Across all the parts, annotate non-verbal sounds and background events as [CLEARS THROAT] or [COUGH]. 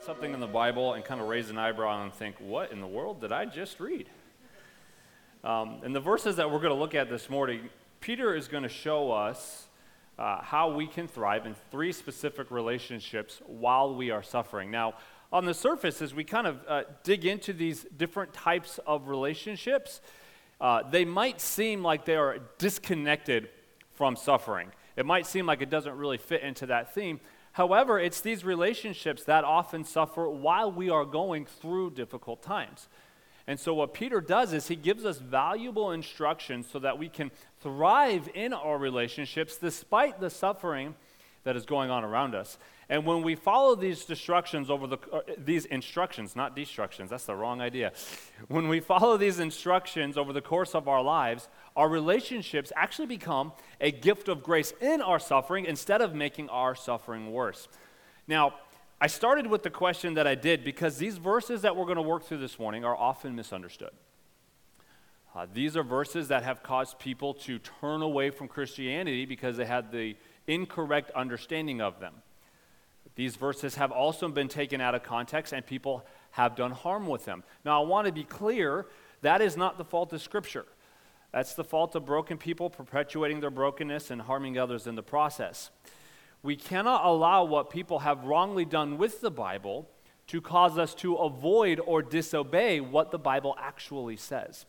something in the Bible and kind of raise an eyebrow and think, what in the world did I just read? Um, and the verses that we're going to look at this morning, Peter is going to show us uh, how we can thrive in three specific relationships while we are suffering. Now, on the surface, as we kind of uh, dig into these different types of relationships, uh, they might seem like they are disconnected from suffering. It might seem like it doesn't really fit into that theme. However, it's these relationships that often suffer while we are going through difficult times. And so, what Peter does is he gives us valuable instructions so that we can thrive in our relationships despite the suffering that is going on around us. And when we follow these instructions over the uh, these instructions, not destructions, that's the wrong idea. When we follow these instructions over the course of our lives, our relationships actually become a gift of grace in our suffering instead of making our suffering worse. Now, I started with the question that I did because these verses that we're going to work through this morning are often misunderstood. Uh, these are verses that have caused people to turn away from Christianity because they had the incorrect understanding of them. These verses have also been taken out of context and people have done harm with them. Now, I want to be clear that is not the fault of Scripture. That's the fault of broken people perpetuating their brokenness and harming others in the process. We cannot allow what people have wrongly done with the Bible to cause us to avoid or disobey what the Bible actually says.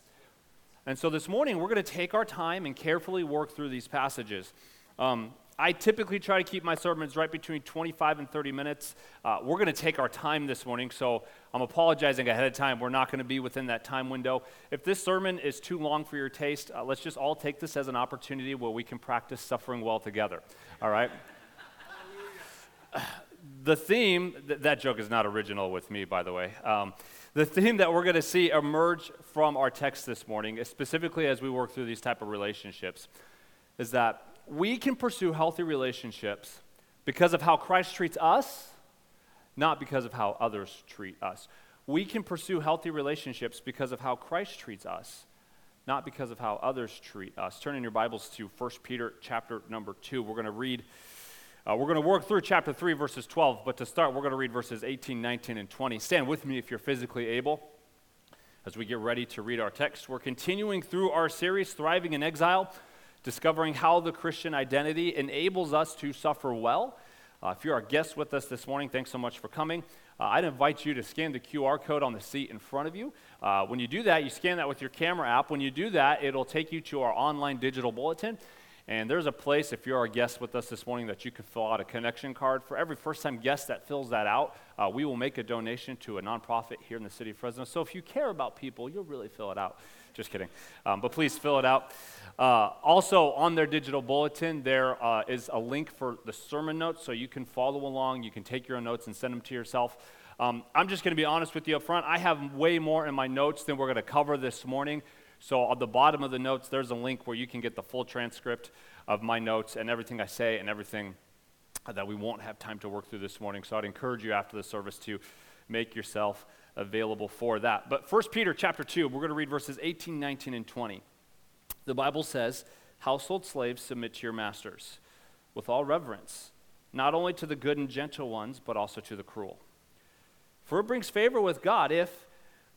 And so this morning, we're going to take our time and carefully work through these passages. Um, I typically try to keep my sermons right between 25 and 30 minutes. Uh, we're going to take our time this morning, so I'm apologizing ahead of time. We're not going to be within that time window. If this sermon is too long for your taste, uh, let's just all take this as an opportunity where we can practice suffering well together. All right? [SIGHS] the theme, th- that joke is not original with me, by the way. Um, the theme that we're going to see emerge from our text this morning, specifically as we work through these type of relationships, is that we can pursue healthy relationships because of how Christ treats us, not because of how others treat us. We can pursue healthy relationships because of how Christ treats us, not because of how others treat us. Turn in your Bibles to 1 Peter chapter number 2. We're going to read, uh, we're going to work through chapter 3, verses 12, but to start, we're going to read verses 18, 19, and 20. Stand with me if you're physically able as we get ready to read our text. We're continuing through our series, Thriving in Exile discovering how the Christian identity enables us to suffer well. Uh, if you're our guest with us this morning, thanks so much for coming. Uh, I'd invite you to scan the QR code on the seat in front of you. Uh, when you do that, you scan that with your camera app. When you do that, it'll take you to our online digital bulletin. And there's a place, if you're our guest with us this morning, that you can fill out a connection card. For every first time guest that fills that out, uh, we will make a donation to a nonprofit here in the city of Fresno. So if you care about people, you'll really fill it out. Just kidding. Um, but please fill it out. Uh, also, on their digital bulletin, there uh, is a link for the sermon notes so you can follow along. You can take your own notes and send them to yourself. Um, I'm just going to be honest with you up front. I have way more in my notes than we're going to cover this morning. So, at the bottom of the notes, there's a link where you can get the full transcript of my notes and everything I say and everything that we won't have time to work through this morning. So, I'd encourage you after the service to make yourself available for that. But 1 Peter chapter 2, we're going to read verses 18, 19, and 20 the Bible says, Household slaves, submit to your masters with all reverence, not only to the good and gentle ones, but also to the cruel. For it brings favor with God if,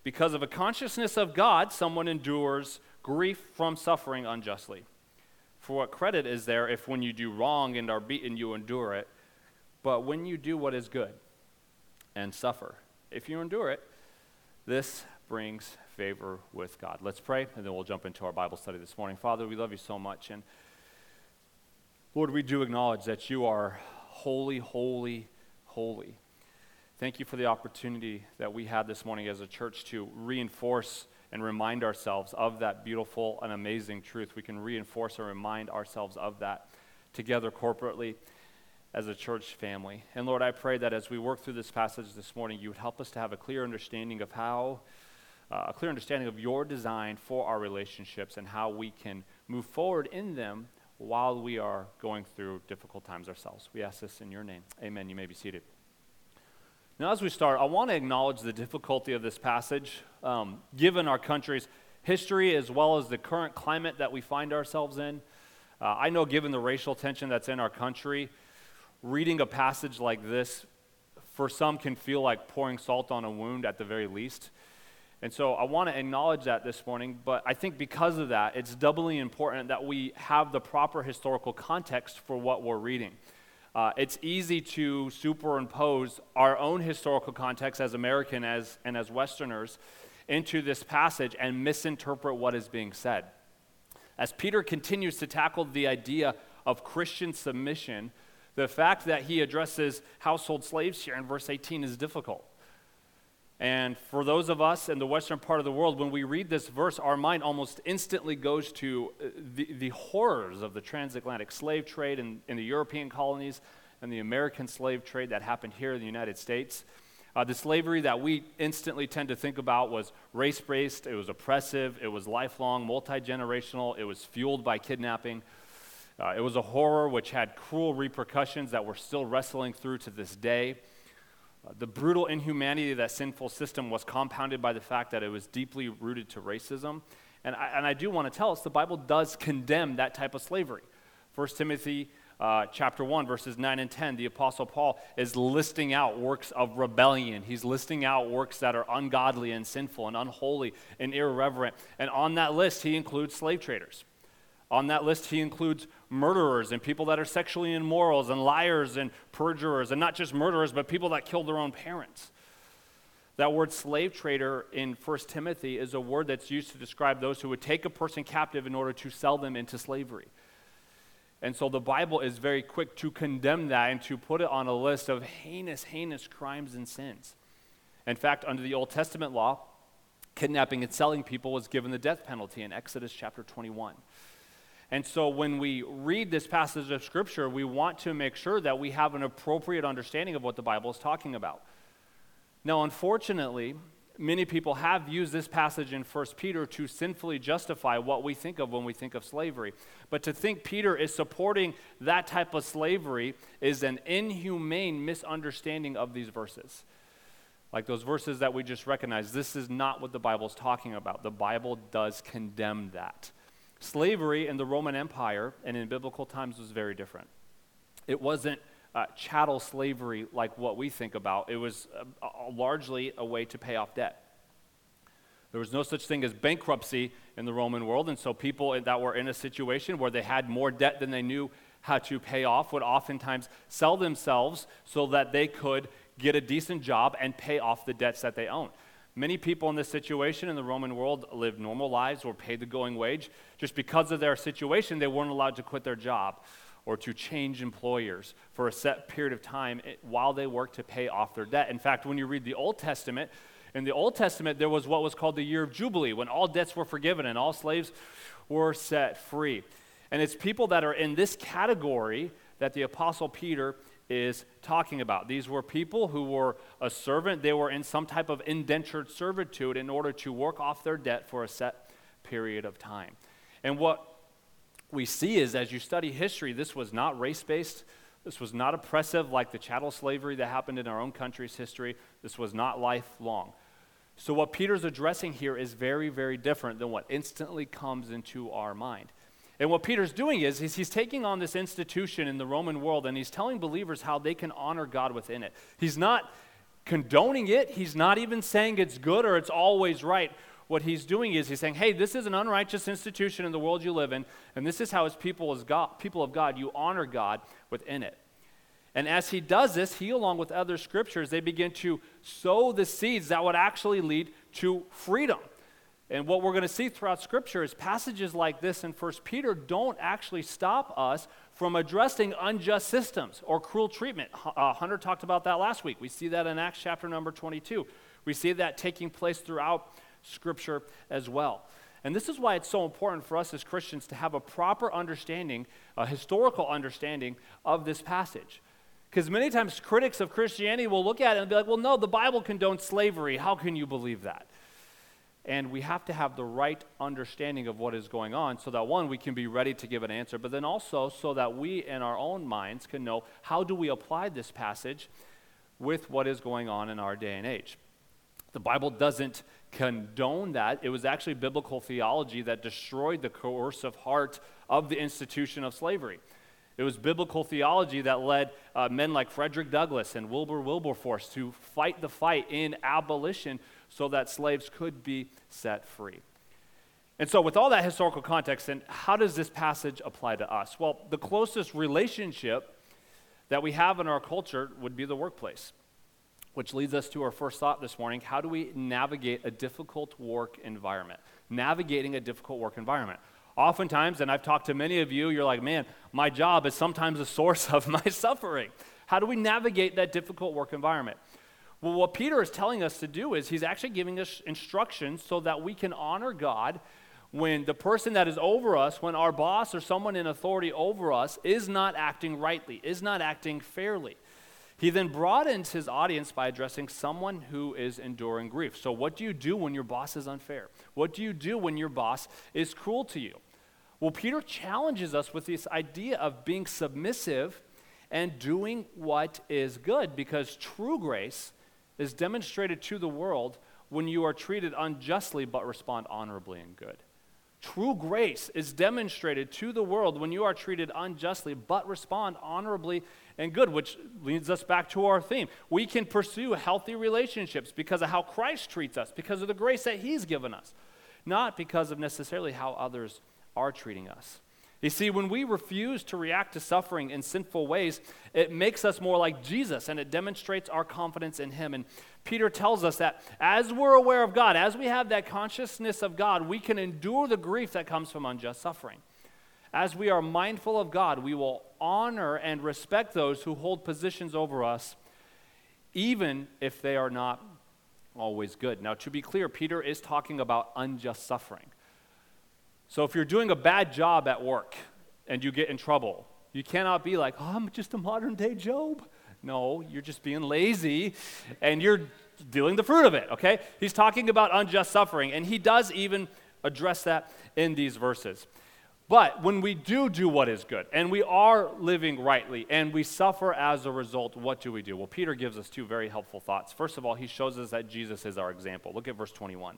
because of a consciousness of God, someone endures grief from suffering unjustly. For what credit is there if when you do wrong and are beaten, you endure it, but when you do what is good and suffer, if you endure it, this brings favor with God. Let's pray, and then we'll jump into our Bible study this morning. Father, we love you so much. And Lord, we do acknowledge that you are holy, holy, holy. Thank you for the opportunity that we had this morning as a church to reinforce and remind ourselves of that beautiful and amazing truth. We can reinforce and remind ourselves of that together corporately as a church family. And Lord, I pray that as we work through this passage this morning, you would help us to have a clear understanding of how uh, a clear understanding of your design for our relationships and how we can move forward in them while we are going through difficult times ourselves. We ask this in your name. Amen. You may be seated. Now, as we start, I want to acknowledge the difficulty of this passage, um, given our country's history as well as the current climate that we find ourselves in. Uh, I know, given the racial tension that's in our country, reading a passage like this for some can feel like pouring salt on a wound at the very least. And so I want to acknowledge that this morning, but I think because of that, it's doubly important that we have the proper historical context for what we're reading. Uh, it's easy to superimpose our own historical context as American as, and as Westerners into this passage and misinterpret what is being said. As Peter continues to tackle the idea of Christian submission, the fact that he addresses household slaves here in verse 18 is difficult. And for those of us in the western part of the world, when we read this verse, our mind almost instantly goes to uh, the, the horrors of the transatlantic slave trade in, in the European colonies and the American slave trade that happened here in the United States. Uh, the slavery that we instantly tend to think about was race based, it was oppressive, it was lifelong, multi generational, it was fueled by kidnapping. Uh, it was a horror which had cruel repercussions that we're still wrestling through to this day. Uh, the brutal inhumanity of that sinful system was compounded by the fact that it was deeply rooted to racism. And I, and I do want to tell us the Bible does condemn that type of slavery. 1 Timothy uh, chapter 1, verses 9 and 10, the Apostle Paul is listing out works of rebellion. He's listing out works that are ungodly and sinful and unholy and irreverent. And on that list, he includes slave traders. On that list, he includes murderers and people that are sexually immoral and liars and perjurers, and not just murderers, but people that killed their own parents. That word slave trader in 1 Timothy is a word that's used to describe those who would take a person captive in order to sell them into slavery. And so the Bible is very quick to condemn that and to put it on a list of heinous, heinous crimes and sins. In fact, under the Old Testament law, kidnapping and selling people was given the death penalty in Exodus chapter 21. And so when we read this passage of Scripture, we want to make sure that we have an appropriate understanding of what the Bible is talking about. Now, unfortunately, many people have used this passage in 1 Peter to sinfully justify what we think of when we think of slavery. But to think Peter is supporting that type of slavery is an inhumane misunderstanding of these verses. Like those verses that we just recognized, this is not what the Bible is talking about. The Bible does condemn that. Slavery in the Roman Empire and in biblical times was very different. It wasn't uh, chattel slavery like what we think about, it was uh, largely a way to pay off debt. There was no such thing as bankruptcy in the Roman world, and so people that were in a situation where they had more debt than they knew how to pay off would oftentimes sell themselves so that they could get a decent job and pay off the debts that they own. Many people in this situation in the Roman world lived normal lives or paid the going wage. Just because of their situation, they weren't allowed to quit their job or to change employers for a set period of time while they work to pay off their debt. In fact, when you read the Old Testament, in the Old Testament, there was what was called the year of Jubilee, when all debts were forgiven and all slaves were set free. And it's people that are in this category that the Apostle Peter is talking about. These were people who were a servant, they were in some type of indentured servitude in order to work off their debt for a set period of time. And what we see is as you study history, this was not race based. This was not oppressive like the chattel slavery that happened in our own country's history. This was not lifelong. So, what Peter's addressing here is very, very different than what instantly comes into our mind. And what Peter's doing is, is he's taking on this institution in the Roman world and he's telling believers how they can honor God within it. He's not condoning it, he's not even saying it's good or it's always right. What he's doing is he's saying, hey, this is an unrighteous institution in the world you live in, and this is how, as people, as God, people of God, you honor God within it. And as he does this, he, along with other scriptures, they begin to sow the seeds that would actually lead to freedom. And what we're going to see throughout Scripture is passages like this in 1 Peter don't actually stop us from addressing unjust systems or cruel treatment. Uh, Hunter talked about that last week. We see that in Acts chapter number 22. We see that taking place throughout Scripture as well. And this is why it's so important for us as Christians to have a proper understanding, a historical understanding of this passage. Because many times critics of Christianity will look at it and be like, well, no, the Bible condones slavery. How can you believe that? And we have to have the right understanding of what is going on so that, one, we can be ready to give an answer, but then also so that we in our own minds can know how do we apply this passage with what is going on in our day and age. The Bible doesn't condone that. It was actually biblical theology that destroyed the coercive heart of the institution of slavery. It was biblical theology that led uh, men like Frederick Douglass and Wilbur Wilberforce to fight the fight in abolition so that slaves could be set free. And so, with all that historical context, and how does this passage apply to us? Well, the closest relationship that we have in our culture would be the workplace, which leads us to our first thought this morning. How do we navigate a difficult work environment? Navigating a difficult work environment. Oftentimes, and I've talked to many of you, you're like, man, my job is sometimes a source of my [LAUGHS] suffering. How do we navigate that difficult work environment? Well, what Peter is telling us to do is he's actually giving us instructions so that we can honor God when the person that is over us, when our boss or someone in authority over us is not acting rightly, is not acting fairly. He then broadens his audience by addressing someone who is enduring grief. So, what do you do when your boss is unfair? What do you do when your boss is cruel to you? Well, Peter challenges us with this idea of being submissive and doing what is good because true grace is demonstrated to the world when you are treated unjustly but respond honorably and good. True grace is demonstrated to the world when you are treated unjustly, but respond honorably and good, which leads us back to our theme. We can pursue healthy relationships because of how Christ treats us, because of the grace that He's given us, not because of necessarily how others are treating us. You see, when we refuse to react to suffering in sinful ways, it makes us more like Jesus and it demonstrates our confidence in Him. And Peter tells us that as we're aware of God, as we have that consciousness of God, we can endure the grief that comes from unjust suffering. As we are mindful of God, we will honor and respect those who hold positions over us, even if they are not always good. Now, to be clear, Peter is talking about unjust suffering. So if you're doing a bad job at work and you get in trouble, you cannot be like, oh, I'm just a modern day Job. No, you're just being lazy and you're dealing the fruit of it, okay? He's talking about unjust suffering, and he does even address that in these verses. But when we do do what is good, and we are living rightly, and we suffer as a result, what do we do? Well, Peter gives us two very helpful thoughts. First of all, he shows us that Jesus is our example. Look at verse 21.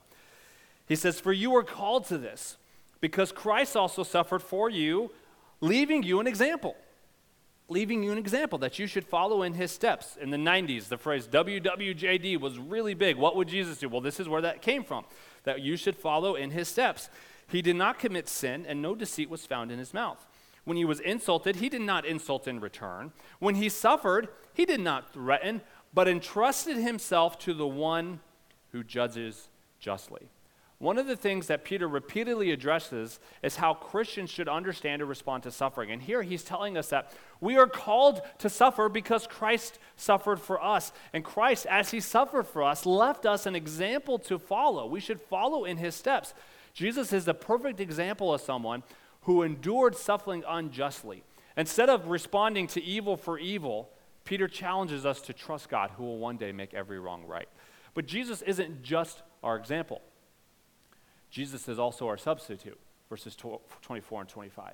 He says, For you are called to this because Christ also suffered for you, leaving you an example. Leaving you an example that you should follow in his steps. In the 90s, the phrase WWJD was really big. What would Jesus do? Well, this is where that came from that you should follow in his steps. He did not commit sin, and no deceit was found in his mouth. When he was insulted, he did not insult in return. When he suffered, he did not threaten, but entrusted himself to the one who judges justly. One of the things that Peter repeatedly addresses is how Christians should understand and respond to suffering. And here he's telling us that we are called to suffer because Christ suffered for us. And Christ, as he suffered for us, left us an example to follow. We should follow in his steps. Jesus is the perfect example of someone who endured suffering unjustly. Instead of responding to evil for evil, Peter challenges us to trust God who will one day make every wrong right. But Jesus isn't just our example. Jesus is also our substitute, verses 24 and 25.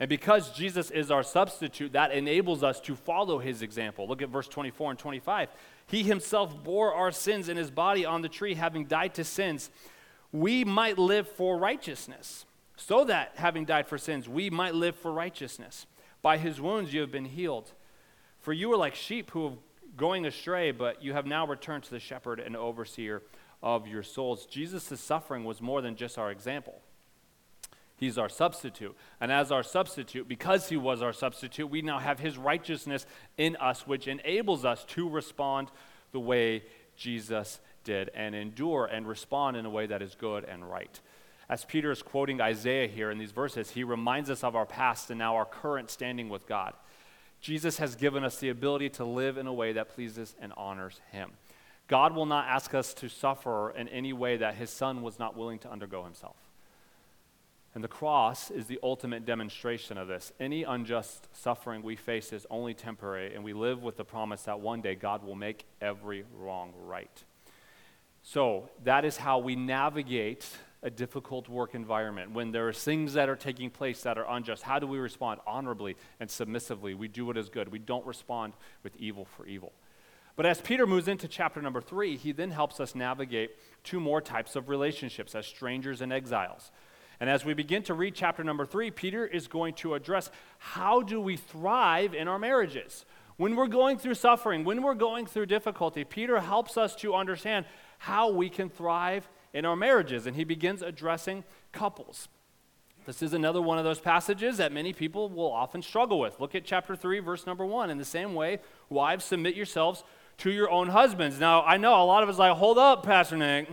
And because Jesus is our substitute, that enables us to follow his example. Look at verse 24 and 25. He himself bore our sins in his body on the tree, having died to sins, we might live for righteousness. So that, having died for sins, we might live for righteousness. By his wounds you have been healed. For you were like sheep who are going astray, but you have now returned to the shepherd and overseer of your souls. Jesus' suffering was more than just our example. He's our substitute. And as our substitute, because he was our substitute, we now have his righteousness in us, which enables us to respond the way Jesus did and endure and respond in a way that is good and right. As Peter is quoting Isaiah here in these verses, he reminds us of our past and now our current standing with God. Jesus has given us the ability to live in a way that pleases and honors him. God will not ask us to suffer in any way that his son was not willing to undergo himself. And the cross is the ultimate demonstration of this. Any unjust suffering we face is only temporary, and we live with the promise that one day God will make every wrong right. So, that is how we navigate a difficult work environment. When there are things that are taking place that are unjust, how do we respond? Honorably and submissively. We do what is good, we don't respond with evil for evil. But as Peter moves into chapter number three, he then helps us navigate two more types of relationships as strangers and exiles. And as we begin to read chapter number three, Peter is going to address how do we thrive in our marriages? When we're going through suffering, when we're going through difficulty, Peter helps us to understand how we can thrive in our marriages. And he begins addressing couples. This is another one of those passages that many people will often struggle with. Look at chapter 3, verse number 1. In the same way, wives, submit yourselves to your own husbands. Now, I know a lot of us like, hold up, Pastor Nick.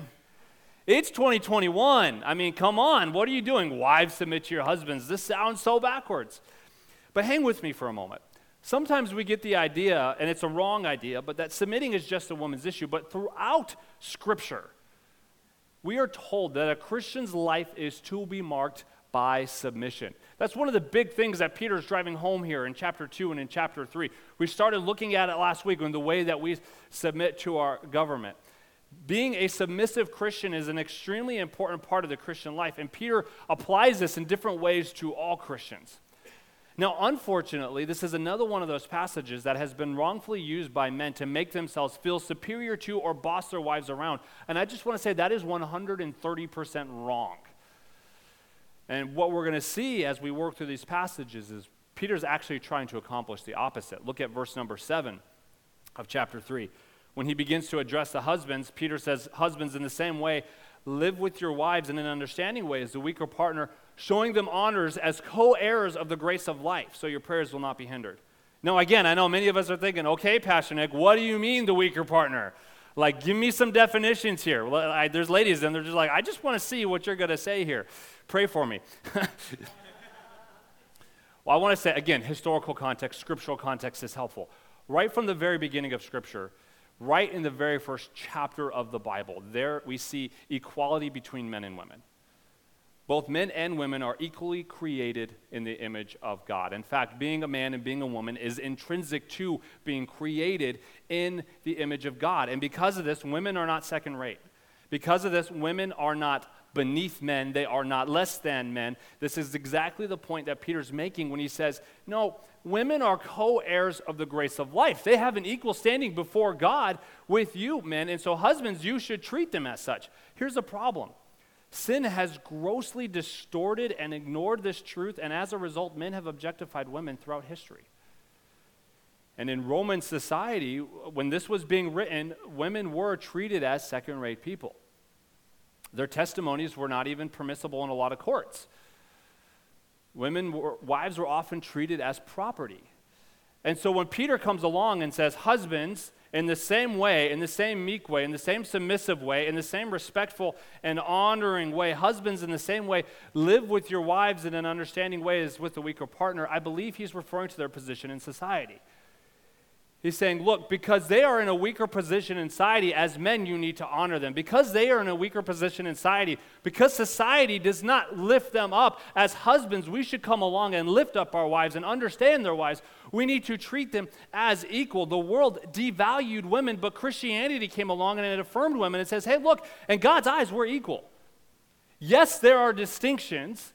It's 2021. I mean, come on. What are you doing? Wives, submit to your husbands. This sounds so backwards. But hang with me for a moment. Sometimes we get the idea, and it's a wrong idea, but that submitting is just a woman's issue. But throughout Scripture, we are told that a Christian's life is to be marked by submission. That's one of the big things that Peter is driving home here in chapter 2 and in chapter 3. We started looking at it last week in the way that we submit to our government. Being a submissive Christian is an extremely important part of the Christian life, and Peter applies this in different ways to all Christians. Now, unfortunately, this is another one of those passages that has been wrongfully used by men to make themselves feel superior to or boss their wives around. And I just want to say that is 130% wrong. And what we're going to see as we work through these passages is Peter's actually trying to accomplish the opposite. Look at verse number 7 of chapter 3. When he begins to address the husbands, Peter says, Husbands, in the same way, live with your wives in an understanding way as the weaker partner showing them honors as co heirs of the grace of life, so your prayers will not be hindered. Now, again, I know many of us are thinking, okay, Pastor Nick, what do you mean the weaker partner? Like, give me some definitions here. I, there's ladies, and they're just like, I just want to see what you're going to say here. Pray for me. [LAUGHS] well, I want to say, again, historical context, scriptural context is helpful. Right from the very beginning of Scripture, right in the very first chapter of the Bible, there we see equality between men and women. Both men and women are equally created in the image of God. In fact, being a man and being a woman is intrinsic to being created in the image of God. And because of this, women are not second rate. Because of this, women are not beneath men, they are not less than men. This is exactly the point that Peter's making when he says, No, women are co heirs of the grace of life. They have an equal standing before God with you, men. And so, husbands, you should treat them as such. Here's the problem Sin has grossly distorted and ignored this truth, and as a result, men have objectified women throughout history. And in Roman society, when this was being written, women were treated as second rate people. Their testimonies were not even permissible in a lot of courts. Women were, wives were often treated as property. And so when Peter comes along and says, Husbands, in the same way, in the same meek way, in the same submissive way, in the same respectful and honoring way, husbands, in the same way, live with your wives in an understanding way as with the weaker partner, I believe he's referring to their position in society. He's saying, look, because they are in a weaker position in society, as men, you need to honor them. Because they are in a weaker position in society, because society does not lift them up, as husbands, we should come along and lift up our wives and understand their wives. We need to treat them as equal. The world devalued women, but Christianity came along and it affirmed women It says, hey, look, in God's eyes, we're equal. Yes, there are distinctions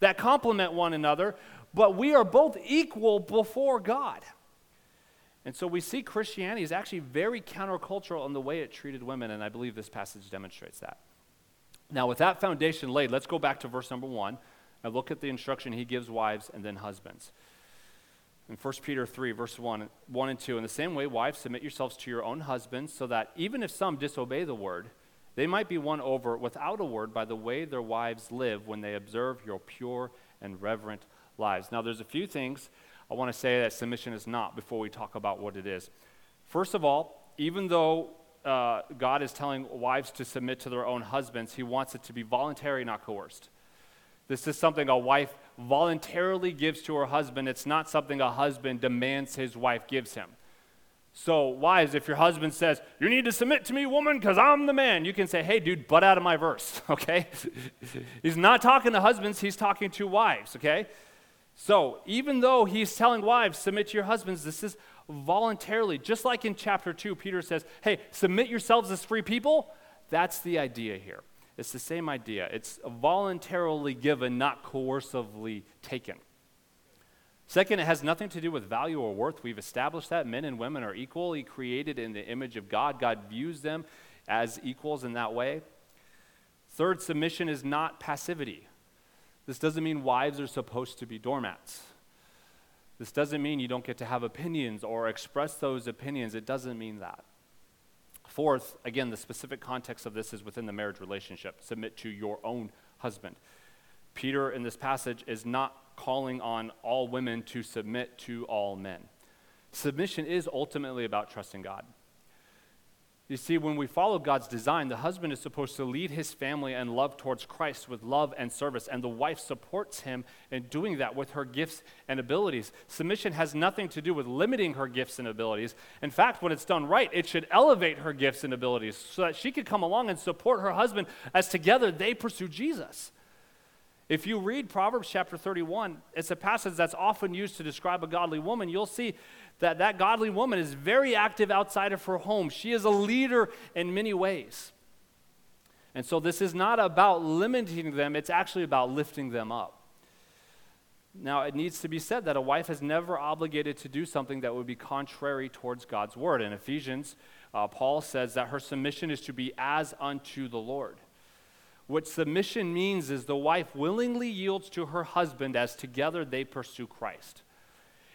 that complement one another, but we are both equal before God. And so we see Christianity is actually very countercultural in the way it treated women, and I believe this passage demonstrates that. Now, with that foundation laid, let's go back to verse number one and look at the instruction he gives wives and then husbands. In 1 Peter 3, verse 1, 1 and 2, in the same way, wives, submit yourselves to your own husbands, so that even if some disobey the word, they might be won over without a word by the way their wives live when they observe your pure and reverent lives. Now, there's a few things I want to say that submission is not before we talk about what it is. First of all, even though uh, God is telling wives to submit to their own husbands, He wants it to be voluntary, not coerced. This is something a wife voluntarily gives to her husband. It's not something a husband demands his wife gives him. So, wives, if your husband says, You need to submit to me, woman, because I'm the man, you can say, Hey, dude, butt out of my verse, [LAUGHS] okay? [LAUGHS] he's not talking to husbands, he's talking to wives, okay? So, even though he's telling wives, submit to your husbands, this is voluntarily. Just like in chapter 2, Peter says, hey, submit yourselves as free people. That's the idea here. It's the same idea. It's voluntarily given, not coercively taken. Second, it has nothing to do with value or worth. We've established that men and women are equally created in the image of God. God views them as equals in that way. Third, submission is not passivity. This doesn't mean wives are supposed to be doormats. This doesn't mean you don't get to have opinions or express those opinions. It doesn't mean that. Fourth, again, the specific context of this is within the marriage relationship. Submit to your own husband. Peter, in this passage, is not calling on all women to submit to all men. Submission is ultimately about trusting God. You see, when we follow God's design, the husband is supposed to lead his family and love towards Christ with love and service, and the wife supports him in doing that with her gifts and abilities. Submission has nothing to do with limiting her gifts and abilities. In fact, when it's done right, it should elevate her gifts and abilities so that she could come along and support her husband as together they pursue Jesus. If you read Proverbs chapter 31, it's a passage that's often used to describe a godly woman. You'll see that that godly woman is very active outside of her home. She is a leader in many ways. And so this is not about limiting them, it's actually about lifting them up. Now, it needs to be said that a wife is never obligated to do something that would be contrary towards God's word. In Ephesians, uh, Paul says that her submission is to be as unto the Lord. What submission means is the wife willingly yields to her husband as together they pursue Christ.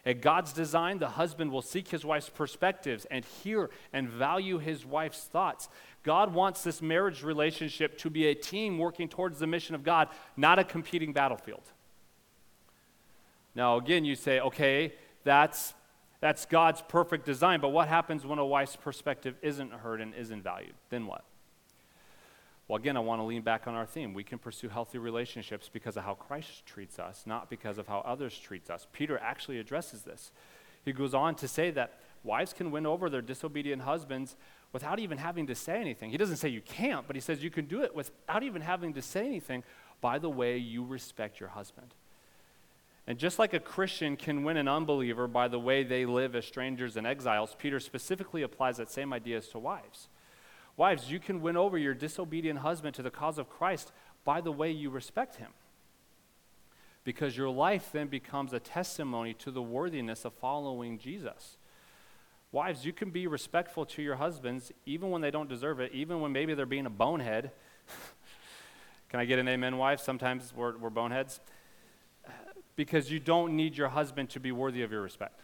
At God's design, the husband will seek his wife's perspectives and hear and value his wife's thoughts. God wants this marriage relationship to be a team working towards the mission of God, not a competing battlefield. Now, again, you say, okay, that's, that's God's perfect design, but what happens when a wife's perspective isn't heard and isn't valued? Then what? Well, again, I want to lean back on our theme. We can pursue healthy relationships because of how Christ treats us, not because of how others treat us. Peter actually addresses this. He goes on to say that wives can win over their disobedient husbands without even having to say anything. He doesn't say you can't, but he says you can do it without even having to say anything by the way you respect your husband. And just like a Christian can win an unbeliever by the way they live as strangers and exiles, Peter specifically applies that same ideas to wives. Wives, you can win over your disobedient husband to the cause of Christ by the way you respect him. Because your life then becomes a testimony to the worthiness of following Jesus. Wives, you can be respectful to your husbands even when they don't deserve it, even when maybe they're being a bonehead. [LAUGHS] can I get an amen, wives? Sometimes we're, we're boneheads. Because you don't need your husband to be worthy of your respect.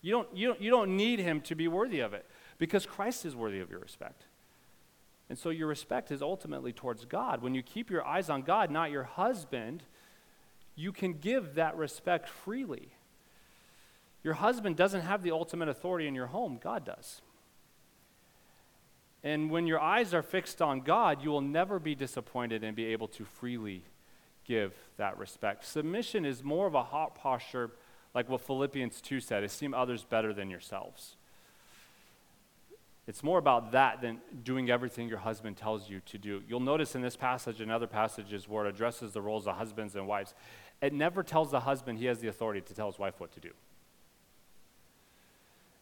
You don't, you, don't, you don't need him to be worthy of it because Christ is worthy of your respect. And so your respect is ultimately towards God. When you keep your eyes on God, not your husband, you can give that respect freely. Your husband doesn't have the ultimate authority in your home, God does. And when your eyes are fixed on God, you will never be disappointed and be able to freely give that respect. Submission is more of a hot posture, like what Philippians 2 said esteem others better than yourselves. It's more about that than doing everything your husband tells you to do. You'll notice in this passage and other passages where it addresses the roles of husbands and wives, it never tells the husband he has the authority to tell his wife what to do.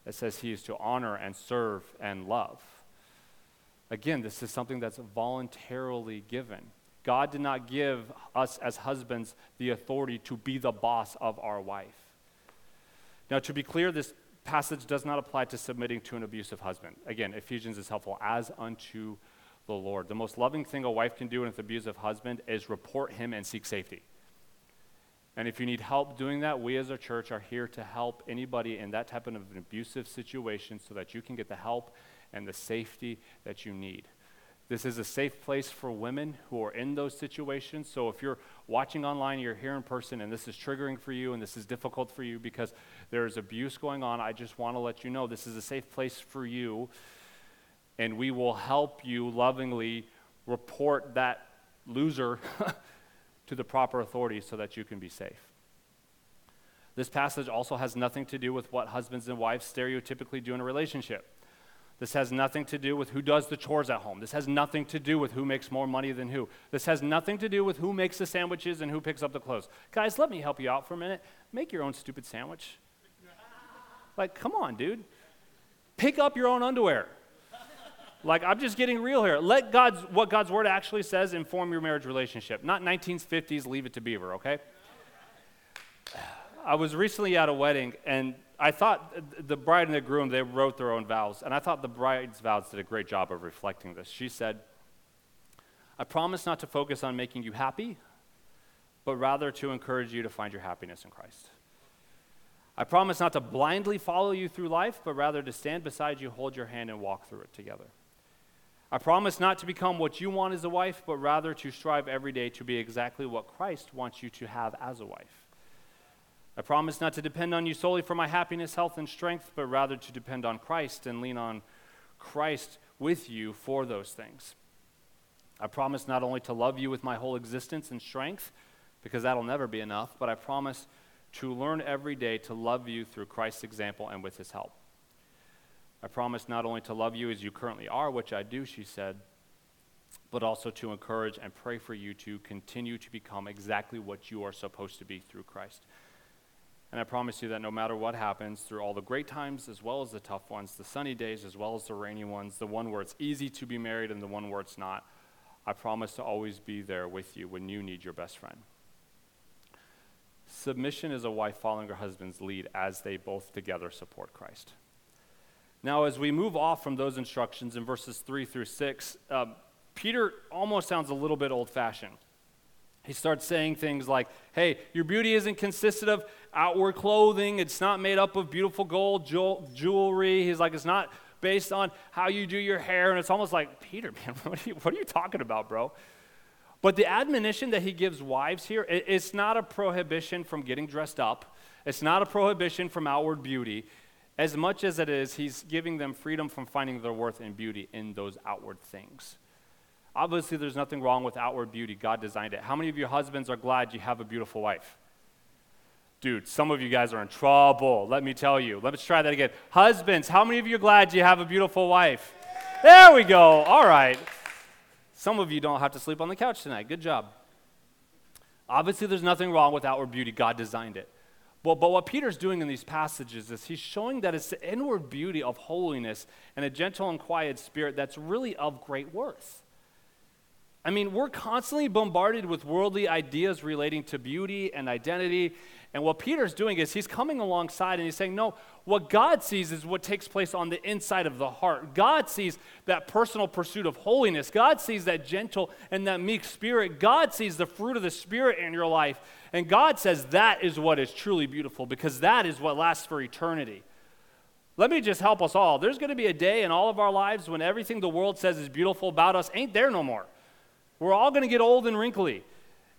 It says he is to honor and serve and love. Again, this is something that's voluntarily given. God did not give us as husbands the authority to be the boss of our wife. Now, to be clear, this passage does not apply to submitting to an abusive husband. Again, Ephesians is helpful as unto the Lord. The most loving thing a wife can do with an abusive husband is report him and seek safety. And if you need help doing that, we as a church are here to help anybody in that type of an abusive situation so that you can get the help and the safety that you need. This is a safe place for women who are in those situations. So if you're watching online, you're here in person, and this is triggering for you and this is difficult for you because there is abuse going on, I just want to let you know this is a safe place for you. And we will help you lovingly report that loser [LAUGHS] to the proper authorities so that you can be safe. This passage also has nothing to do with what husbands and wives stereotypically do in a relationship. This has nothing to do with who does the chores at home. This has nothing to do with who makes more money than who. This has nothing to do with who makes the sandwiches and who picks up the clothes. Guys, let me help you out for a minute. Make your own stupid sandwich. Like, come on, dude. Pick up your own underwear. Like, I'm just getting real here. Let God's, what God's word actually says inform your marriage relationship, not 1950s leave it to Beaver, okay? [SIGHS] I was recently at a wedding, and I thought the bride and the groom, they wrote their own vows, and I thought the bride's vows did a great job of reflecting this. She said, I promise not to focus on making you happy, but rather to encourage you to find your happiness in Christ. I promise not to blindly follow you through life, but rather to stand beside you, hold your hand, and walk through it together. I promise not to become what you want as a wife, but rather to strive every day to be exactly what Christ wants you to have as a wife. I promise not to depend on you solely for my happiness, health, and strength, but rather to depend on Christ and lean on Christ with you for those things. I promise not only to love you with my whole existence and strength, because that'll never be enough, but I promise to learn every day to love you through Christ's example and with his help. I promise not only to love you as you currently are, which I do, she said, but also to encourage and pray for you to continue to become exactly what you are supposed to be through Christ. And I promise you that no matter what happens, through all the great times as well as the tough ones, the sunny days as well as the rainy ones, the one where it's easy to be married and the one where it's not, I promise to always be there with you when you need your best friend. Submission is a wife following her husband's lead as they both together support Christ. Now, as we move off from those instructions in verses 3 through 6, uh, Peter almost sounds a little bit old fashioned. He starts saying things like, hey, your beauty isn't consisted of outward clothing, it's not made up of beautiful gold jewelry. He's like, it's not based on how you do your hair. And it's almost like, Peter, [LAUGHS] man, what are you, what are you talking about, bro? But the admonition that he gives wives here, it's not a prohibition from getting dressed up, it's not a prohibition from outward beauty. As much as it is, he's giving them freedom from finding their worth and beauty in those outward things. Obviously, there's nothing wrong with outward beauty. God designed it. How many of you husbands are glad you have a beautiful wife? Dude, some of you guys are in trouble. Let me tell you. Let's try that again. Husbands, how many of you are glad you have a beautiful wife? There we go. All right. Some of you don't have to sleep on the couch tonight. Good job. Obviously, there's nothing wrong with outward beauty. God designed it. But, but what Peter's doing in these passages is he's showing that it's the inward beauty of holiness and a gentle and quiet spirit that's really of great worth. I mean, we're constantly bombarded with worldly ideas relating to beauty and identity. And what Peter's doing is he's coming alongside and he's saying, no, what God sees is what takes place on the inside of the heart. God sees that personal pursuit of holiness. God sees that gentle and that meek spirit. God sees the fruit of the Spirit in your life. And God says that is what is truly beautiful because that is what lasts for eternity. Let me just help us all. There's going to be a day in all of our lives when everything the world says is beautiful about us ain't there no more. We're all going to get old and wrinkly.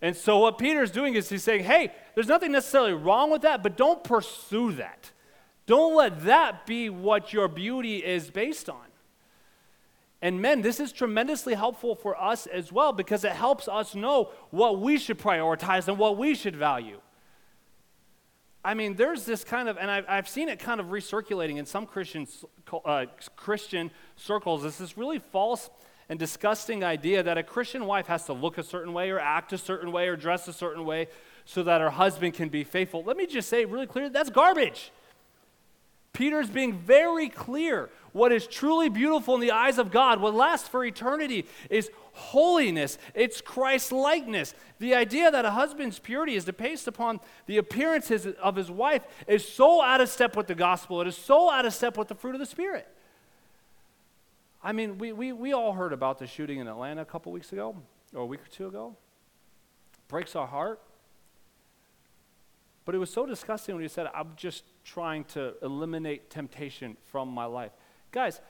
And so, what Peter's doing is he's saying, hey, there's nothing necessarily wrong with that, but don't pursue that. Don't let that be what your beauty is based on. And men, this is tremendously helpful for us as well because it helps us know what we should prioritize and what we should value. I mean, there's this kind of, and I've, I've seen it kind of recirculating in some Christian, uh, Christian circles. It's This is really false and disgusting idea that a Christian wife has to look a certain way or act a certain way or dress a certain way so that her husband can be faithful. Let me just say really clear that's garbage. Peter's being very clear. What is truly beautiful in the eyes of God, what lasts for eternity, is holiness. It's Christ likeness. The idea that a husband's purity is based upon the appearances of his wife is so out of step with the gospel. It is so out of step with the fruit of the Spirit. I mean, we, we, we all heard about the shooting in Atlanta a couple weeks ago, or a week or two ago. Breaks our heart. But it was so disgusting when he said, I'm just trying to eliminate temptation from my life. Guys,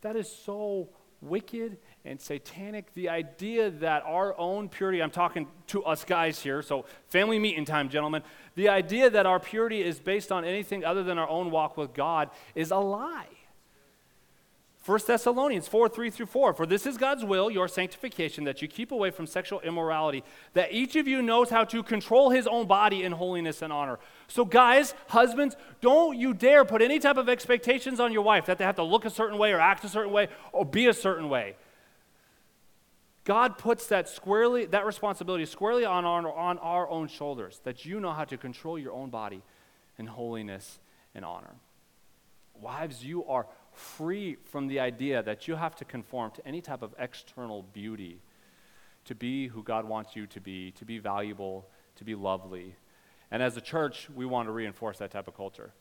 that is so wicked and satanic. The idea that our own purity, I'm talking to us guys here, so family meeting time, gentlemen. The idea that our purity is based on anything other than our own walk with God is a lie. 1 Thessalonians 4 3 through 4. For this is God's will, your sanctification, that you keep away from sexual immorality, that each of you knows how to control his own body in holiness and honor. So, guys, husbands, don't you dare put any type of expectations on your wife that they have to look a certain way or act a certain way or be a certain way. God puts that squarely, that responsibility squarely on our, on our own shoulders, that you know how to control your own body in holiness and honor. Wives, you are free from the idea that you have to conform to any type of external beauty to be who God wants you to be, to be valuable, to be lovely. And as a church, we want to reinforce that type of culture.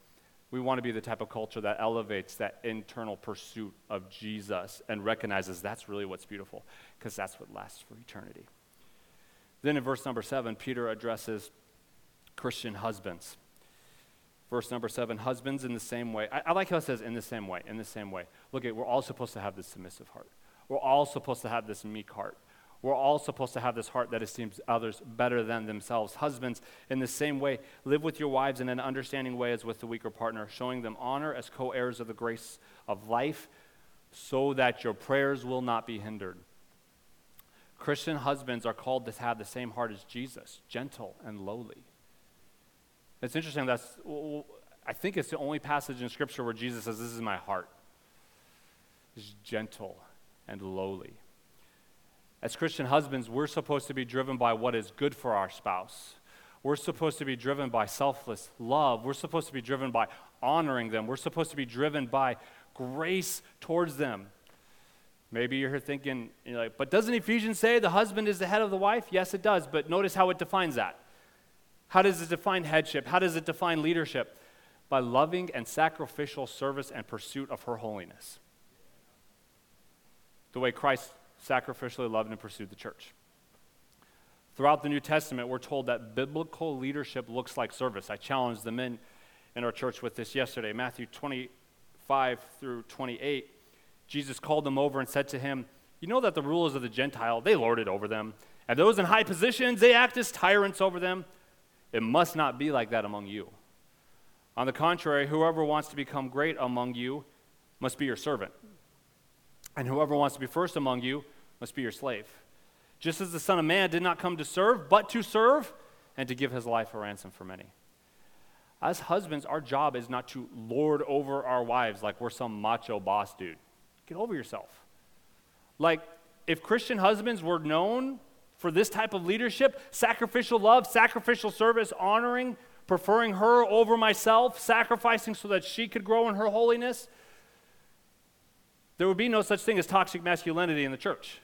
We want to be the type of culture that elevates that internal pursuit of Jesus and recognizes that's really what's beautiful, because that's what lasts for eternity. Then in verse number seven, Peter addresses Christian husbands. Verse number seven, husbands in the same way. I, I, like how it says in the same way, in the same way. Look, at, we're all supposed to have this submissive heart. We're all supposed to have this meek heart. We're all supposed to have this heart that esteems others better than themselves. Husbands, in the same way, live with your wives in an understanding way as with the weaker partner, showing them honor as co heirs of the grace of life, so that your prayers will not be hindered. Christian husbands are called to have the same heart as Jesus, gentle and lowly. It's interesting. That's I think it's the only passage in Scripture where Jesus says, "This is my heart." It's gentle and lowly. As Christian husbands, we're supposed to be driven by what is good for our spouse. We're supposed to be driven by selfless love. We're supposed to be driven by honoring them. We're supposed to be driven by grace towards them. Maybe you're thinking, you're like, but doesn't Ephesians say the husband is the head of the wife? Yes, it does, but notice how it defines that. How does it define headship? How does it define leadership? By loving and sacrificial service and pursuit of her holiness. The way Christ sacrificially loved and pursued the church. Throughout the New Testament, we're told that biblical leadership looks like service. I challenged the men in our church with this yesterday. Matthew 25 through 28, Jesus called them over and said to him, You know that the rulers of the Gentile, they lord it over them, and those in high positions, they act as tyrants over them. It must not be like that among you. On the contrary, whoever wants to become great among you must be your servant. And whoever wants to be first among you must be your slave. Just as the Son of Man did not come to serve, but to serve and to give his life a ransom for many. As husbands, our job is not to lord over our wives like we're some macho boss dude. Get over yourself. Like, if Christian husbands were known for this type of leadership sacrificial love, sacrificial service, honoring, preferring her over myself, sacrificing so that she could grow in her holiness there would be no such thing as toxic masculinity in the church.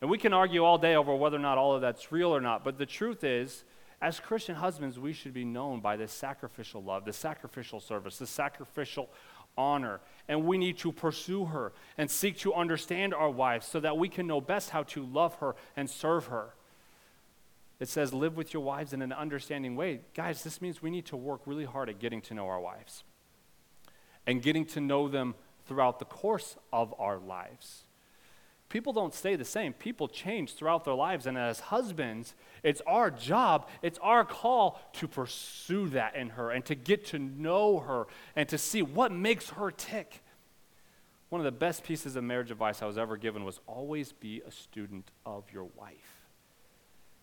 And we can argue all day over whether or not all of that's real or not, but the truth is, as Christian husbands, we should be known by this sacrificial love, this sacrificial service, this sacrificial honor. And we need to pursue her and seek to understand our wives so that we can know best how to love her and serve her. It says, live with your wives in an understanding way. Guys, this means we need to work really hard at getting to know our wives and getting to know them throughout the course of our lives. People don't stay the same. People change throughout their lives. And as husbands, it's our job, it's our call to pursue that in her and to get to know her and to see what makes her tick. One of the best pieces of marriage advice I was ever given was always be a student of your wife.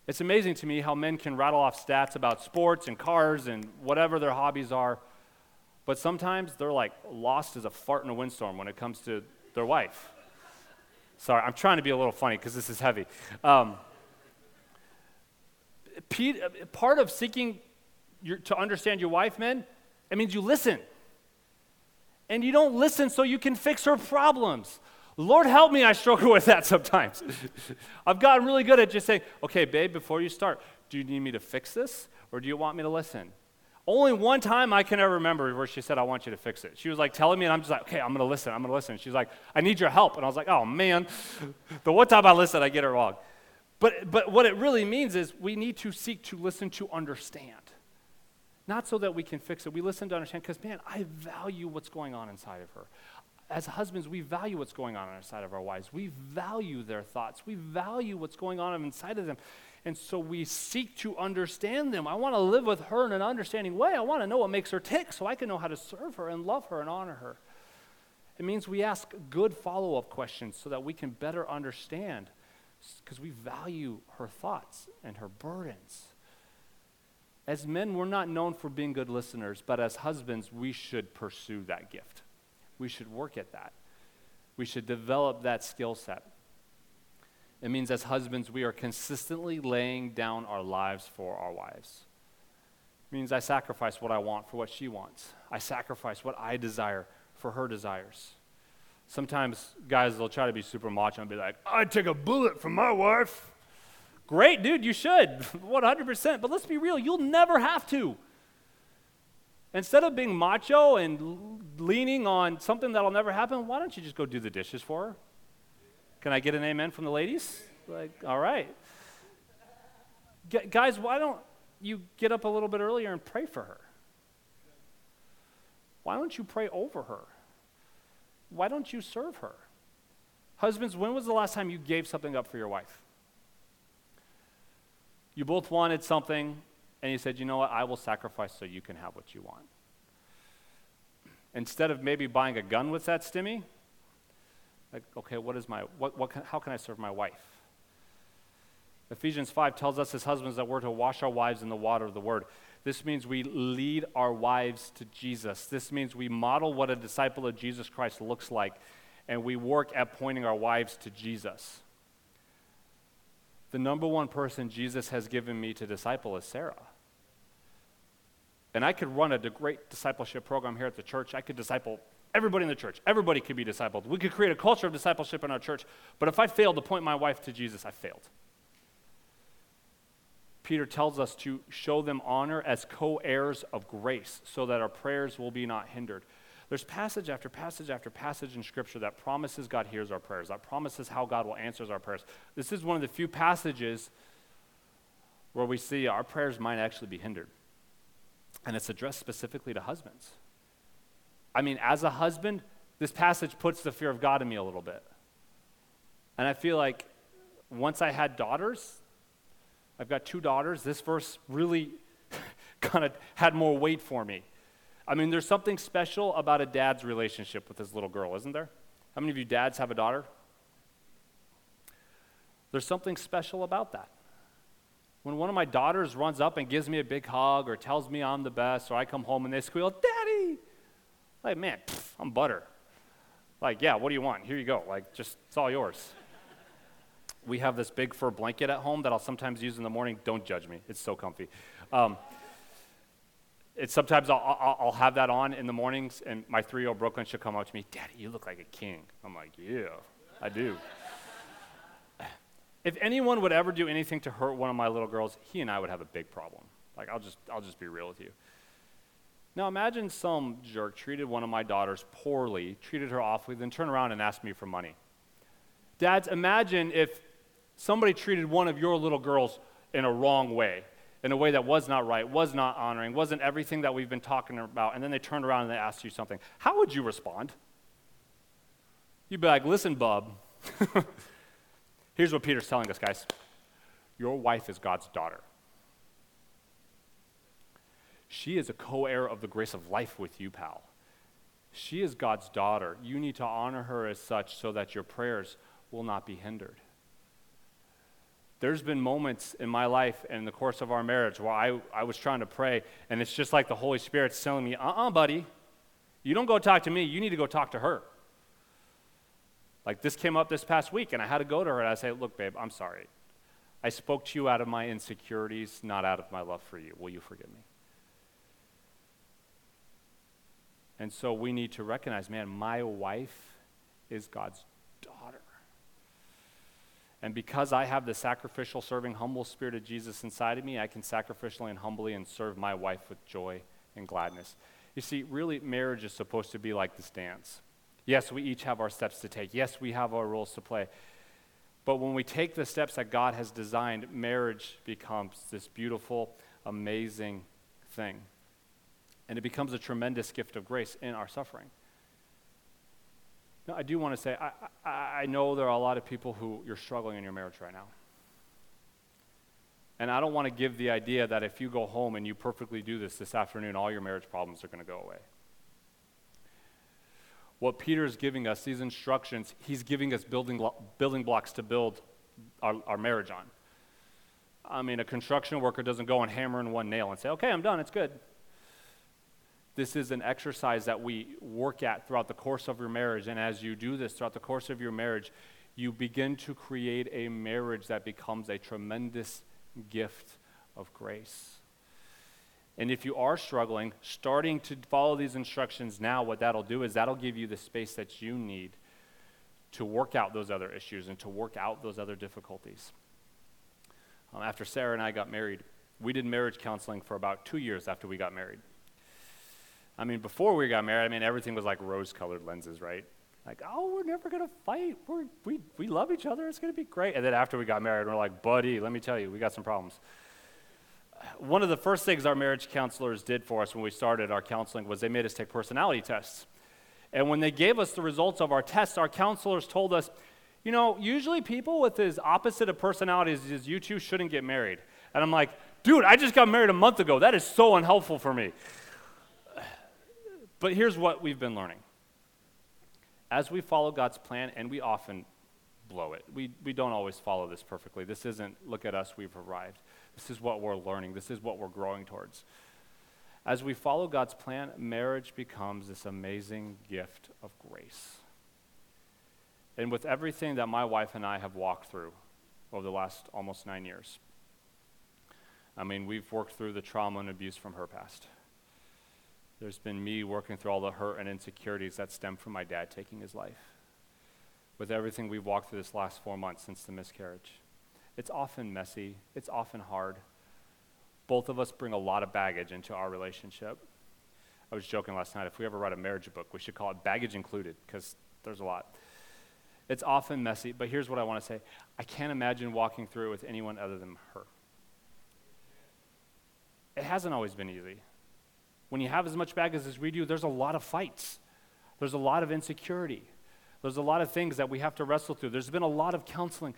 It's amazing to me how men can rattle off stats about sports and cars and whatever their hobbies are but sometimes they're like lost as a fart in a windstorm when it comes to their wife. Sorry, I'm trying to be a little funny because this is heavy. Um, part of seeking your, to understand your wife, men, it means you listen. And you don't listen so you can fix her problems. Lord help me, I struggle with that sometimes. [LAUGHS] I've gotten really good at just saying, okay, babe, before you start, do you need me to fix this or do you want me to listen? Only one time I can ever remember where she said, I want you to fix it. She was like telling me, and I'm just like, okay, I'm going to listen. I'm going to listen. She's like, I need your help. And I was like, oh, man. [LAUGHS] the one time I listen, I get it wrong. But, but what it really means is we need to seek to listen to understand. Not so that we can fix it. We listen to understand because, man, I value what's going on inside of her. As husbands, we value what's going on inside of our wives. We value their thoughts. We value what's going on inside of them. And so we seek to understand them. I want to live with her in an understanding way. I want to know what makes her tick so I can know how to serve her and love her and honor her. It means we ask good follow up questions so that we can better understand because we value her thoughts and her burdens. As men, we're not known for being good listeners, but as husbands, we should pursue that gift. We should work at that. We should develop that skill set. It means as husbands, we are consistently laying down our lives for our wives. It means I sacrifice what I want for what she wants. I sacrifice what I desire for her desires. Sometimes guys will try to be super macho and be like, I'd take a bullet for my wife. Great, dude, you should, [LAUGHS] 100%. But let's be real, you'll never have to. Instead of being macho and leaning on something that'll never happen, why don't you just go do the dishes for her? Can I get an amen from the ladies? Like, all right. G- guys, why don't you get up a little bit earlier and pray for her? Why don't you pray over her? Why don't you serve her? Husbands, when was the last time you gave something up for your wife? You both wanted something, and you said, you know what, I will sacrifice so you can have what you want. Instead of maybe buying a gun with that stimmy, like, okay, what is my, what, what can, how can I serve my wife? Ephesians 5 tells us as husbands that we're to wash our wives in the water of the word. This means we lead our wives to Jesus. This means we model what a disciple of Jesus Christ looks like, and we work at pointing our wives to Jesus. The number one person Jesus has given me to disciple is Sarah. And I could run a great discipleship program here at the church. I could disciple everybody in the church. Everybody could be discipled. We could create a culture of discipleship in our church. But if I failed to point my wife to Jesus, I failed. Peter tells us to show them honor as co heirs of grace so that our prayers will be not hindered. There's passage after passage after passage in Scripture that promises God hears our prayers, that promises how God will answer our prayers. This is one of the few passages where we see our prayers might actually be hindered. And it's addressed specifically to husbands. I mean, as a husband, this passage puts the fear of God in me a little bit. And I feel like once I had daughters, I've got two daughters, this verse really [LAUGHS] kind of had more weight for me. I mean, there's something special about a dad's relationship with his little girl, isn't there? How many of you dads have a daughter? There's something special about that. When one of my daughters runs up and gives me a big hug or tells me I'm the best, or I come home and they squeal, Daddy! Like, man, pff, I'm butter. Like, yeah, what do you want? Here you go. Like, just, it's all yours. we have this big fur blanket at home that I'll sometimes use in the morning. Don't judge me, it's so comfy. Um, it's sometimes I'll, I'll, I'll, have that on in the mornings, and my three year old Brooklyn should come up to me, Daddy, you look like a king. I'm like, Yeah, I do. [LAUGHS] if anyone would ever do anything to hurt one of my little girls, he and I would have a big problem. Like, I'll just, I'll just be real with you. Now imagine some jerk treated one of my daughters poorly, treated her awfully, then turned around and asked me for money. Dads, imagine if somebody treated one of your little girls in a wrong way, in a way that was not right, was not honoring, wasn't everything that we've been talking about, and then they turned around and they asked you something. How would you respond? You'd be like, listen, bub. [LAUGHS] Here's what Peter's telling us, guys. Your wife is God's daughter. She is a co heir of the grace of life with you, pal. She is God's daughter. You need to honor her as such so that your prayers will not be hindered. There's been moments in my life and in the course of our marriage where I, I was trying to pray, and it's just like the Holy Spirit's telling me, uh uh-uh, uh buddy, you don't go talk to me, you need to go talk to her. Like this came up this past week, and I had to go to her and I say, Look, babe, I'm sorry. I spoke to you out of my insecurities, not out of my love for you. Will you forgive me? And so we need to recognize man, my wife is God's daughter. And because I have the sacrificial, serving, humble spirit of Jesus inside of me, I can sacrificially and humbly and serve my wife with joy and gladness. You see, really, marriage is supposed to be like this dance. Yes, we each have our steps to take. Yes, we have our roles to play. But when we take the steps that God has designed, marriage becomes this beautiful, amazing thing and it becomes a tremendous gift of grace in our suffering. Now, I do want to say, I, I, I know there are a lot of people who you're struggling in your marriage right now. And I don't want to give the idea that if you go home and you perfectly do this this afternoon, all your marriage problems are going to go away. What Peter is giving us, these instructions, he's giving us building, building blocks to build our, our marriage on. I mean, a construction worker doesn't go and hammer in one nail and say, okay, I'm done, it's good. This is an exercise that we work at throughout the course of your marriage. And as you do this throughout the course of your marriage, you begin to create a marriage that becomes a tremendous gift of grace. And if you are struggling, starting to follow these instructions now, what that'll do is that'll give you the space that you need to work out those other issues and to work out those other difficulties. Um, after Sarah and I got married, we did marriage counseling for about two years after we got married. I mean, before we got married, I mean, everything was like rose colored lenses, right? Like, oh, we're never going to fight. We're, we, we love each other. It's going to be great. And then after we got married, we're like, buddy, let me tell you, we got some problems. one of the first things our marriage counselors did for us when we started our counseling was they made us take personality tests. And when they gave us the results of our tests, our counselors told us, you know, usually people with as opposite of personalities as you two shouldn't get married. And I'm like, dude, I just got married a month ago. That is so unhelpful for me. But here's what we've been learning. As we follow God's plan, and we often blow it, we, we don't always follow this perfectly. This isn't, look at us, we've arrived. This is what we're learning, this is what we're growing towards. As we follow God's plan, marriage becomes this amazing gift of grace. And with everything that my wife and I have walked through over the last almost nine years, I mean, we've worked through the trauma and abuse from her past. There's been me working through all the hurt and insecurities that stem from my dad taking his life. With everything we've walked through this last four months since the miscarriage, it's often messy, it's often hard. Both of us bring a lot of baggage into our relationship. I was joking last night, if we ever write a marriage book, we should call it Baggage Included, because there's a lot. It's often messy, but here's what I want to say I can't imagine walking through it with anyone other than her. It hasn't always been easy. When you have as much baggage as we do, there's a lot of fights, there's a lot of insecurity, there's a lot of things that we have to wrestle through. There's been a lot of counseling.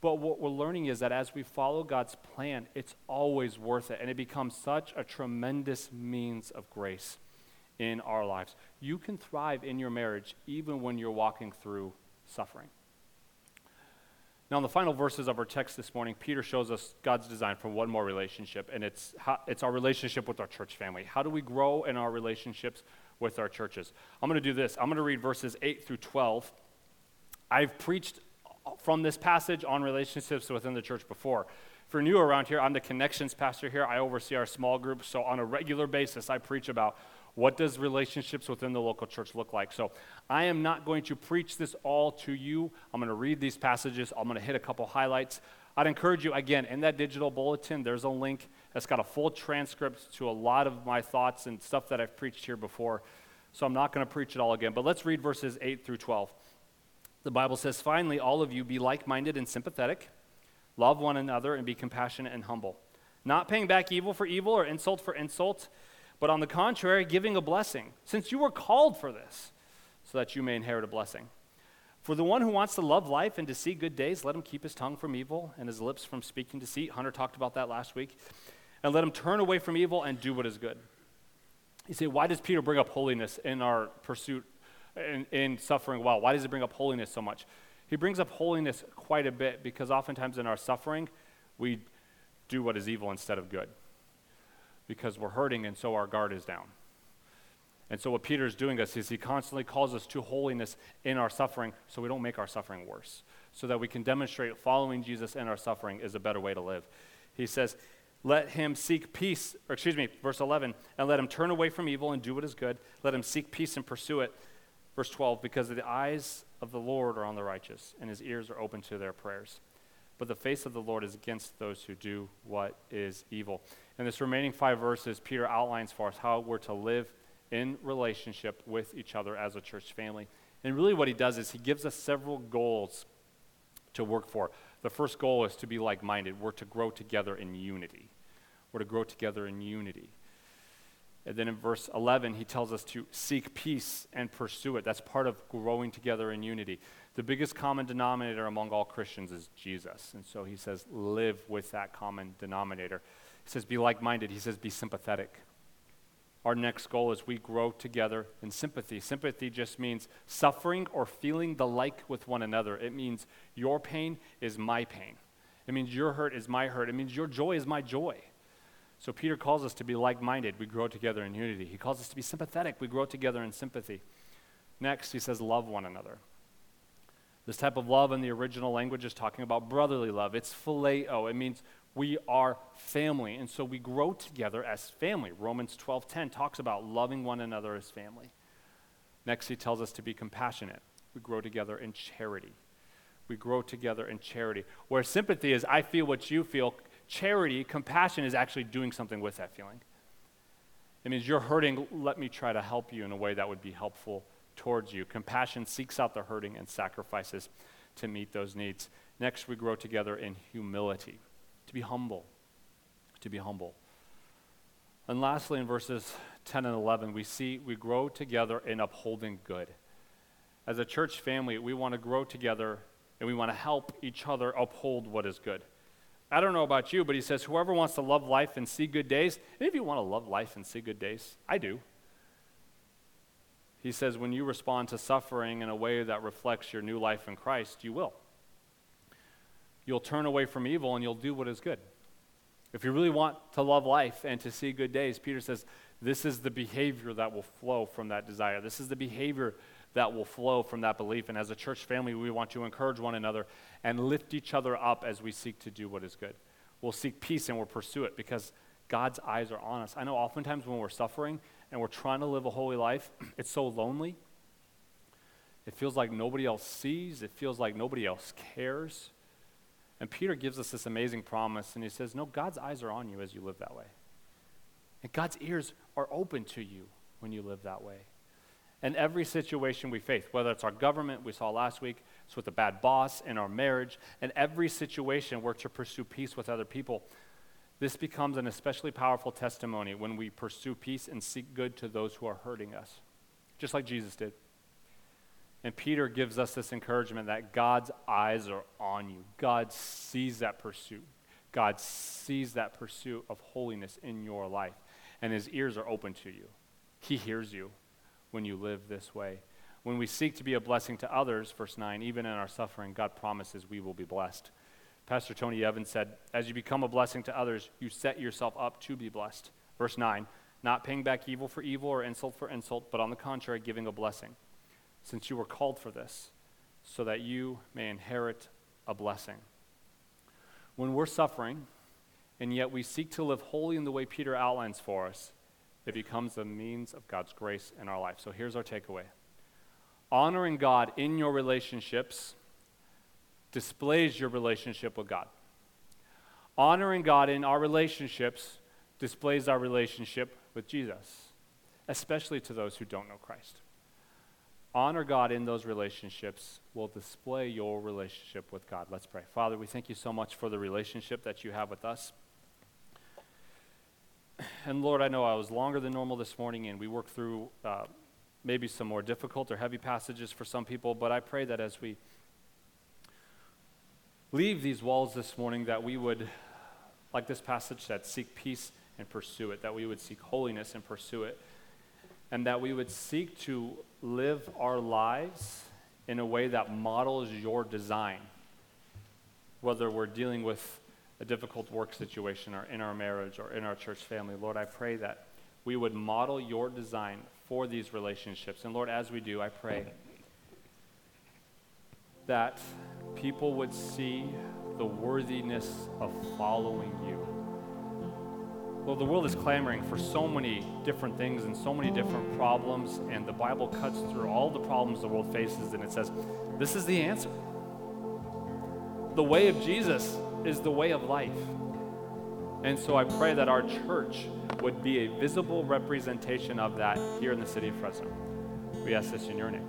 But what we're learning is that as we follow God's plan, it's always worth it. And it becomes such a tremendous means of grace in our lives. You can thrive in your marriage even when you're walking through suffering. Now, in the final verses of our text this morning, Peter shows us God's design for one more relationship, and it's, how, it's our relationship with our church family. How do we grow in our relationships with our churches? I'm going to do this. I'm going to read verses 8 through 12. I've preached from this passage on relationships within the church before. If you're new around here, I'm the connections pastor here. I oversee our small group. So, on a regular basis, I preach about what does relationships within the local church look like? So I am not going to preach this all to you. I'm going to read these passages. I'm going to hit a couple highlights. I'd encourage you, again, in that digital bulletin, there's a link that's got a full transcript to a lot of my thoughts and stuff that I've preached here before. So I'm not going to preach it all again. But let's read verses 8 through 12. The Bible says, Finally, all of you be like minded and sympathetic, love one another, and be compassionate and humble, not paying back evil for evil or insult for insult but on the contrary, giving a blessing, since you were called for this, so that you may inherit a blessing. For the one who wants to love life and to see good days, let him keep his tongue from evil and his lips from speaking deceit. Hunter talked about that last week. And let him turn away from evil and do what is good. You say, why does Peter bring up holiness in our pursuit in, in suffering well? Why does he bring up holiness so much? He brings up holiness quite a bit because oftentimes in our suffering, we do what is evil instead of good because we're hurting and so our guard is down. And so, what Peter is doing us is he constantly calls us to holiness in our suffering so we don't make our suffering worse, so that we can demonstrate following Jesus in our suffering is a better way to live. He says, Let him seek peace, or excuse me, verse 11, and let him turn away from evil and do what is good. Let him seek peace and pursue it. Verse 12, because the eyes of the Lord are on the righteous, and his ears are open to their prayers. But the face of the Lord is against those who do what is evil. In this remaining five verses, Peter outlines for us how we're to live in relationship with each other as a church family. And really, what he does is he gives us several goals to work for. The first goal is to be like minded, we're to grow together in unity. We're to grow together in unity. And then in verse 11, he tells us to seek peace and pursue it. That's part of growing together in unity. The biggest common denominator among all Christians is Jesus. And so he says, live with that common denominator. He says, be like minded. He says, be sympathetic. Our next goal is we grow together in sympathy. Sympathy just means suffering or feeling the like with one another. It means your pain is my pain. It means your hurt is my hurt. It means your joy is my joy. So Peter calls us to be like minded. We grow together in unity. He calls us to be sympathetic. We grow together in sympathy. Next, he says, love one another. This type of love in the original language is talking about brotherly love. It's phileo. It means we are family. And so we grow together as family. Romans 12.10 talks about loving one another as family. Next he tells us to be compassionate. We grow together in charity. We grow together in charity. Where sympathy is i feel what you feel. Charity compassion is actually doing something with that feeling. It means you're hurting. Let me try to help you in a way that would be helpful towards you. Compassion seeks out the hurting and sacrifices to meet those needs. Next we grow together in humility to be humble, to be humble. And lastly, in verses 10 and 11, we see we grow together in upholding good. As a church family, we want to grow together and we want to help each other uphold what is good. I don't know about you, but he says, whoever wants to love life and see good days, any of you want to love life and see good days? I do. He says, when you respond to suffering in a way that reflects your new life in Christ, you will. You'll turn away from evil and you'll do what is good. If you really want to love life and to see good days, Peter says, this is the behavior that will flow from that desire. This is the behavior that will flow from that belief. And as a church family, we want to encourage one another and lift each other up as we seek to do what is good. We'll seek peace and we'll pursue it because God's eyes are on us. I know oftentimes when we're suffering and we're trying to live a holy life, [CLEARS THROAT] it's so lonely. It feels like nobody else sees, it feels like nobody else cares. And Peter gives us this amazing promise, and he says, No, God's eyes are on you as you live that way. And God's ears are open to you when you live that way. And every situation we face, whether it's our government, we saw last week, it's with a bad boss, in our marriage, and every situation we're to pursue peace with other people. This becomes an especially powerful testimony when we pursue peace and seek good to those who are hurting us, just like Jesus did. And Peter gives us this encouragement that God's eyes are on you. God sees that pursuit. God sees that pursuit of holiness in your life, and his ears are open to you. He hears you when you live this way. When we seek to be a blessing to others, verse 9, even in our suffering, God promises we will be blessed. Pastor Tony Evans said, As you become a blessing to others, you set yourself up to be blessed. Verse 9, not paying back evil for evil or insult for insult, but on the contrary, giving a blessing since you were called for this, so that you may inherit a blessing. When we're suffering, and yet we seek to live holy in the way Peter outlines for us, it becomes a means of God's grace in our life. So here's our takeaway honoring God in your relationships displays your relationship with God. Honoring God in our relationships displays our relationship with Jesus, especially to those who don't know Christ honor God in those relationships will display your relationship with God. Let's pray. Father, we thank you so much for the relationship that you have with us. And Lord, I know I was longer than normal this morning, and we worked through uh, maybe some more difficult or heavy passages for some people, but I pray that as we leave these walls this morning, that we would, like this passage said, seek peace and pursue it, that we would seek holiness and pursue it and that we would seek to live our lives in a way that models your design. Whether we're dealing with a difficult work situation or in our marriage or in our church family, Lord, I pray that we would model your design for these relationships. And Lord, as we do, I pray that people would see the worthiness of following you. Well, the world is clamoring for so many different things and so many different problems, and the Bible cuts through all the problems the world faces, and it says, This is the answer. The way of Jesus is the way of life. And so I pray that our church would be a visible representation of that here in the city of Fresno. We ask this in your name.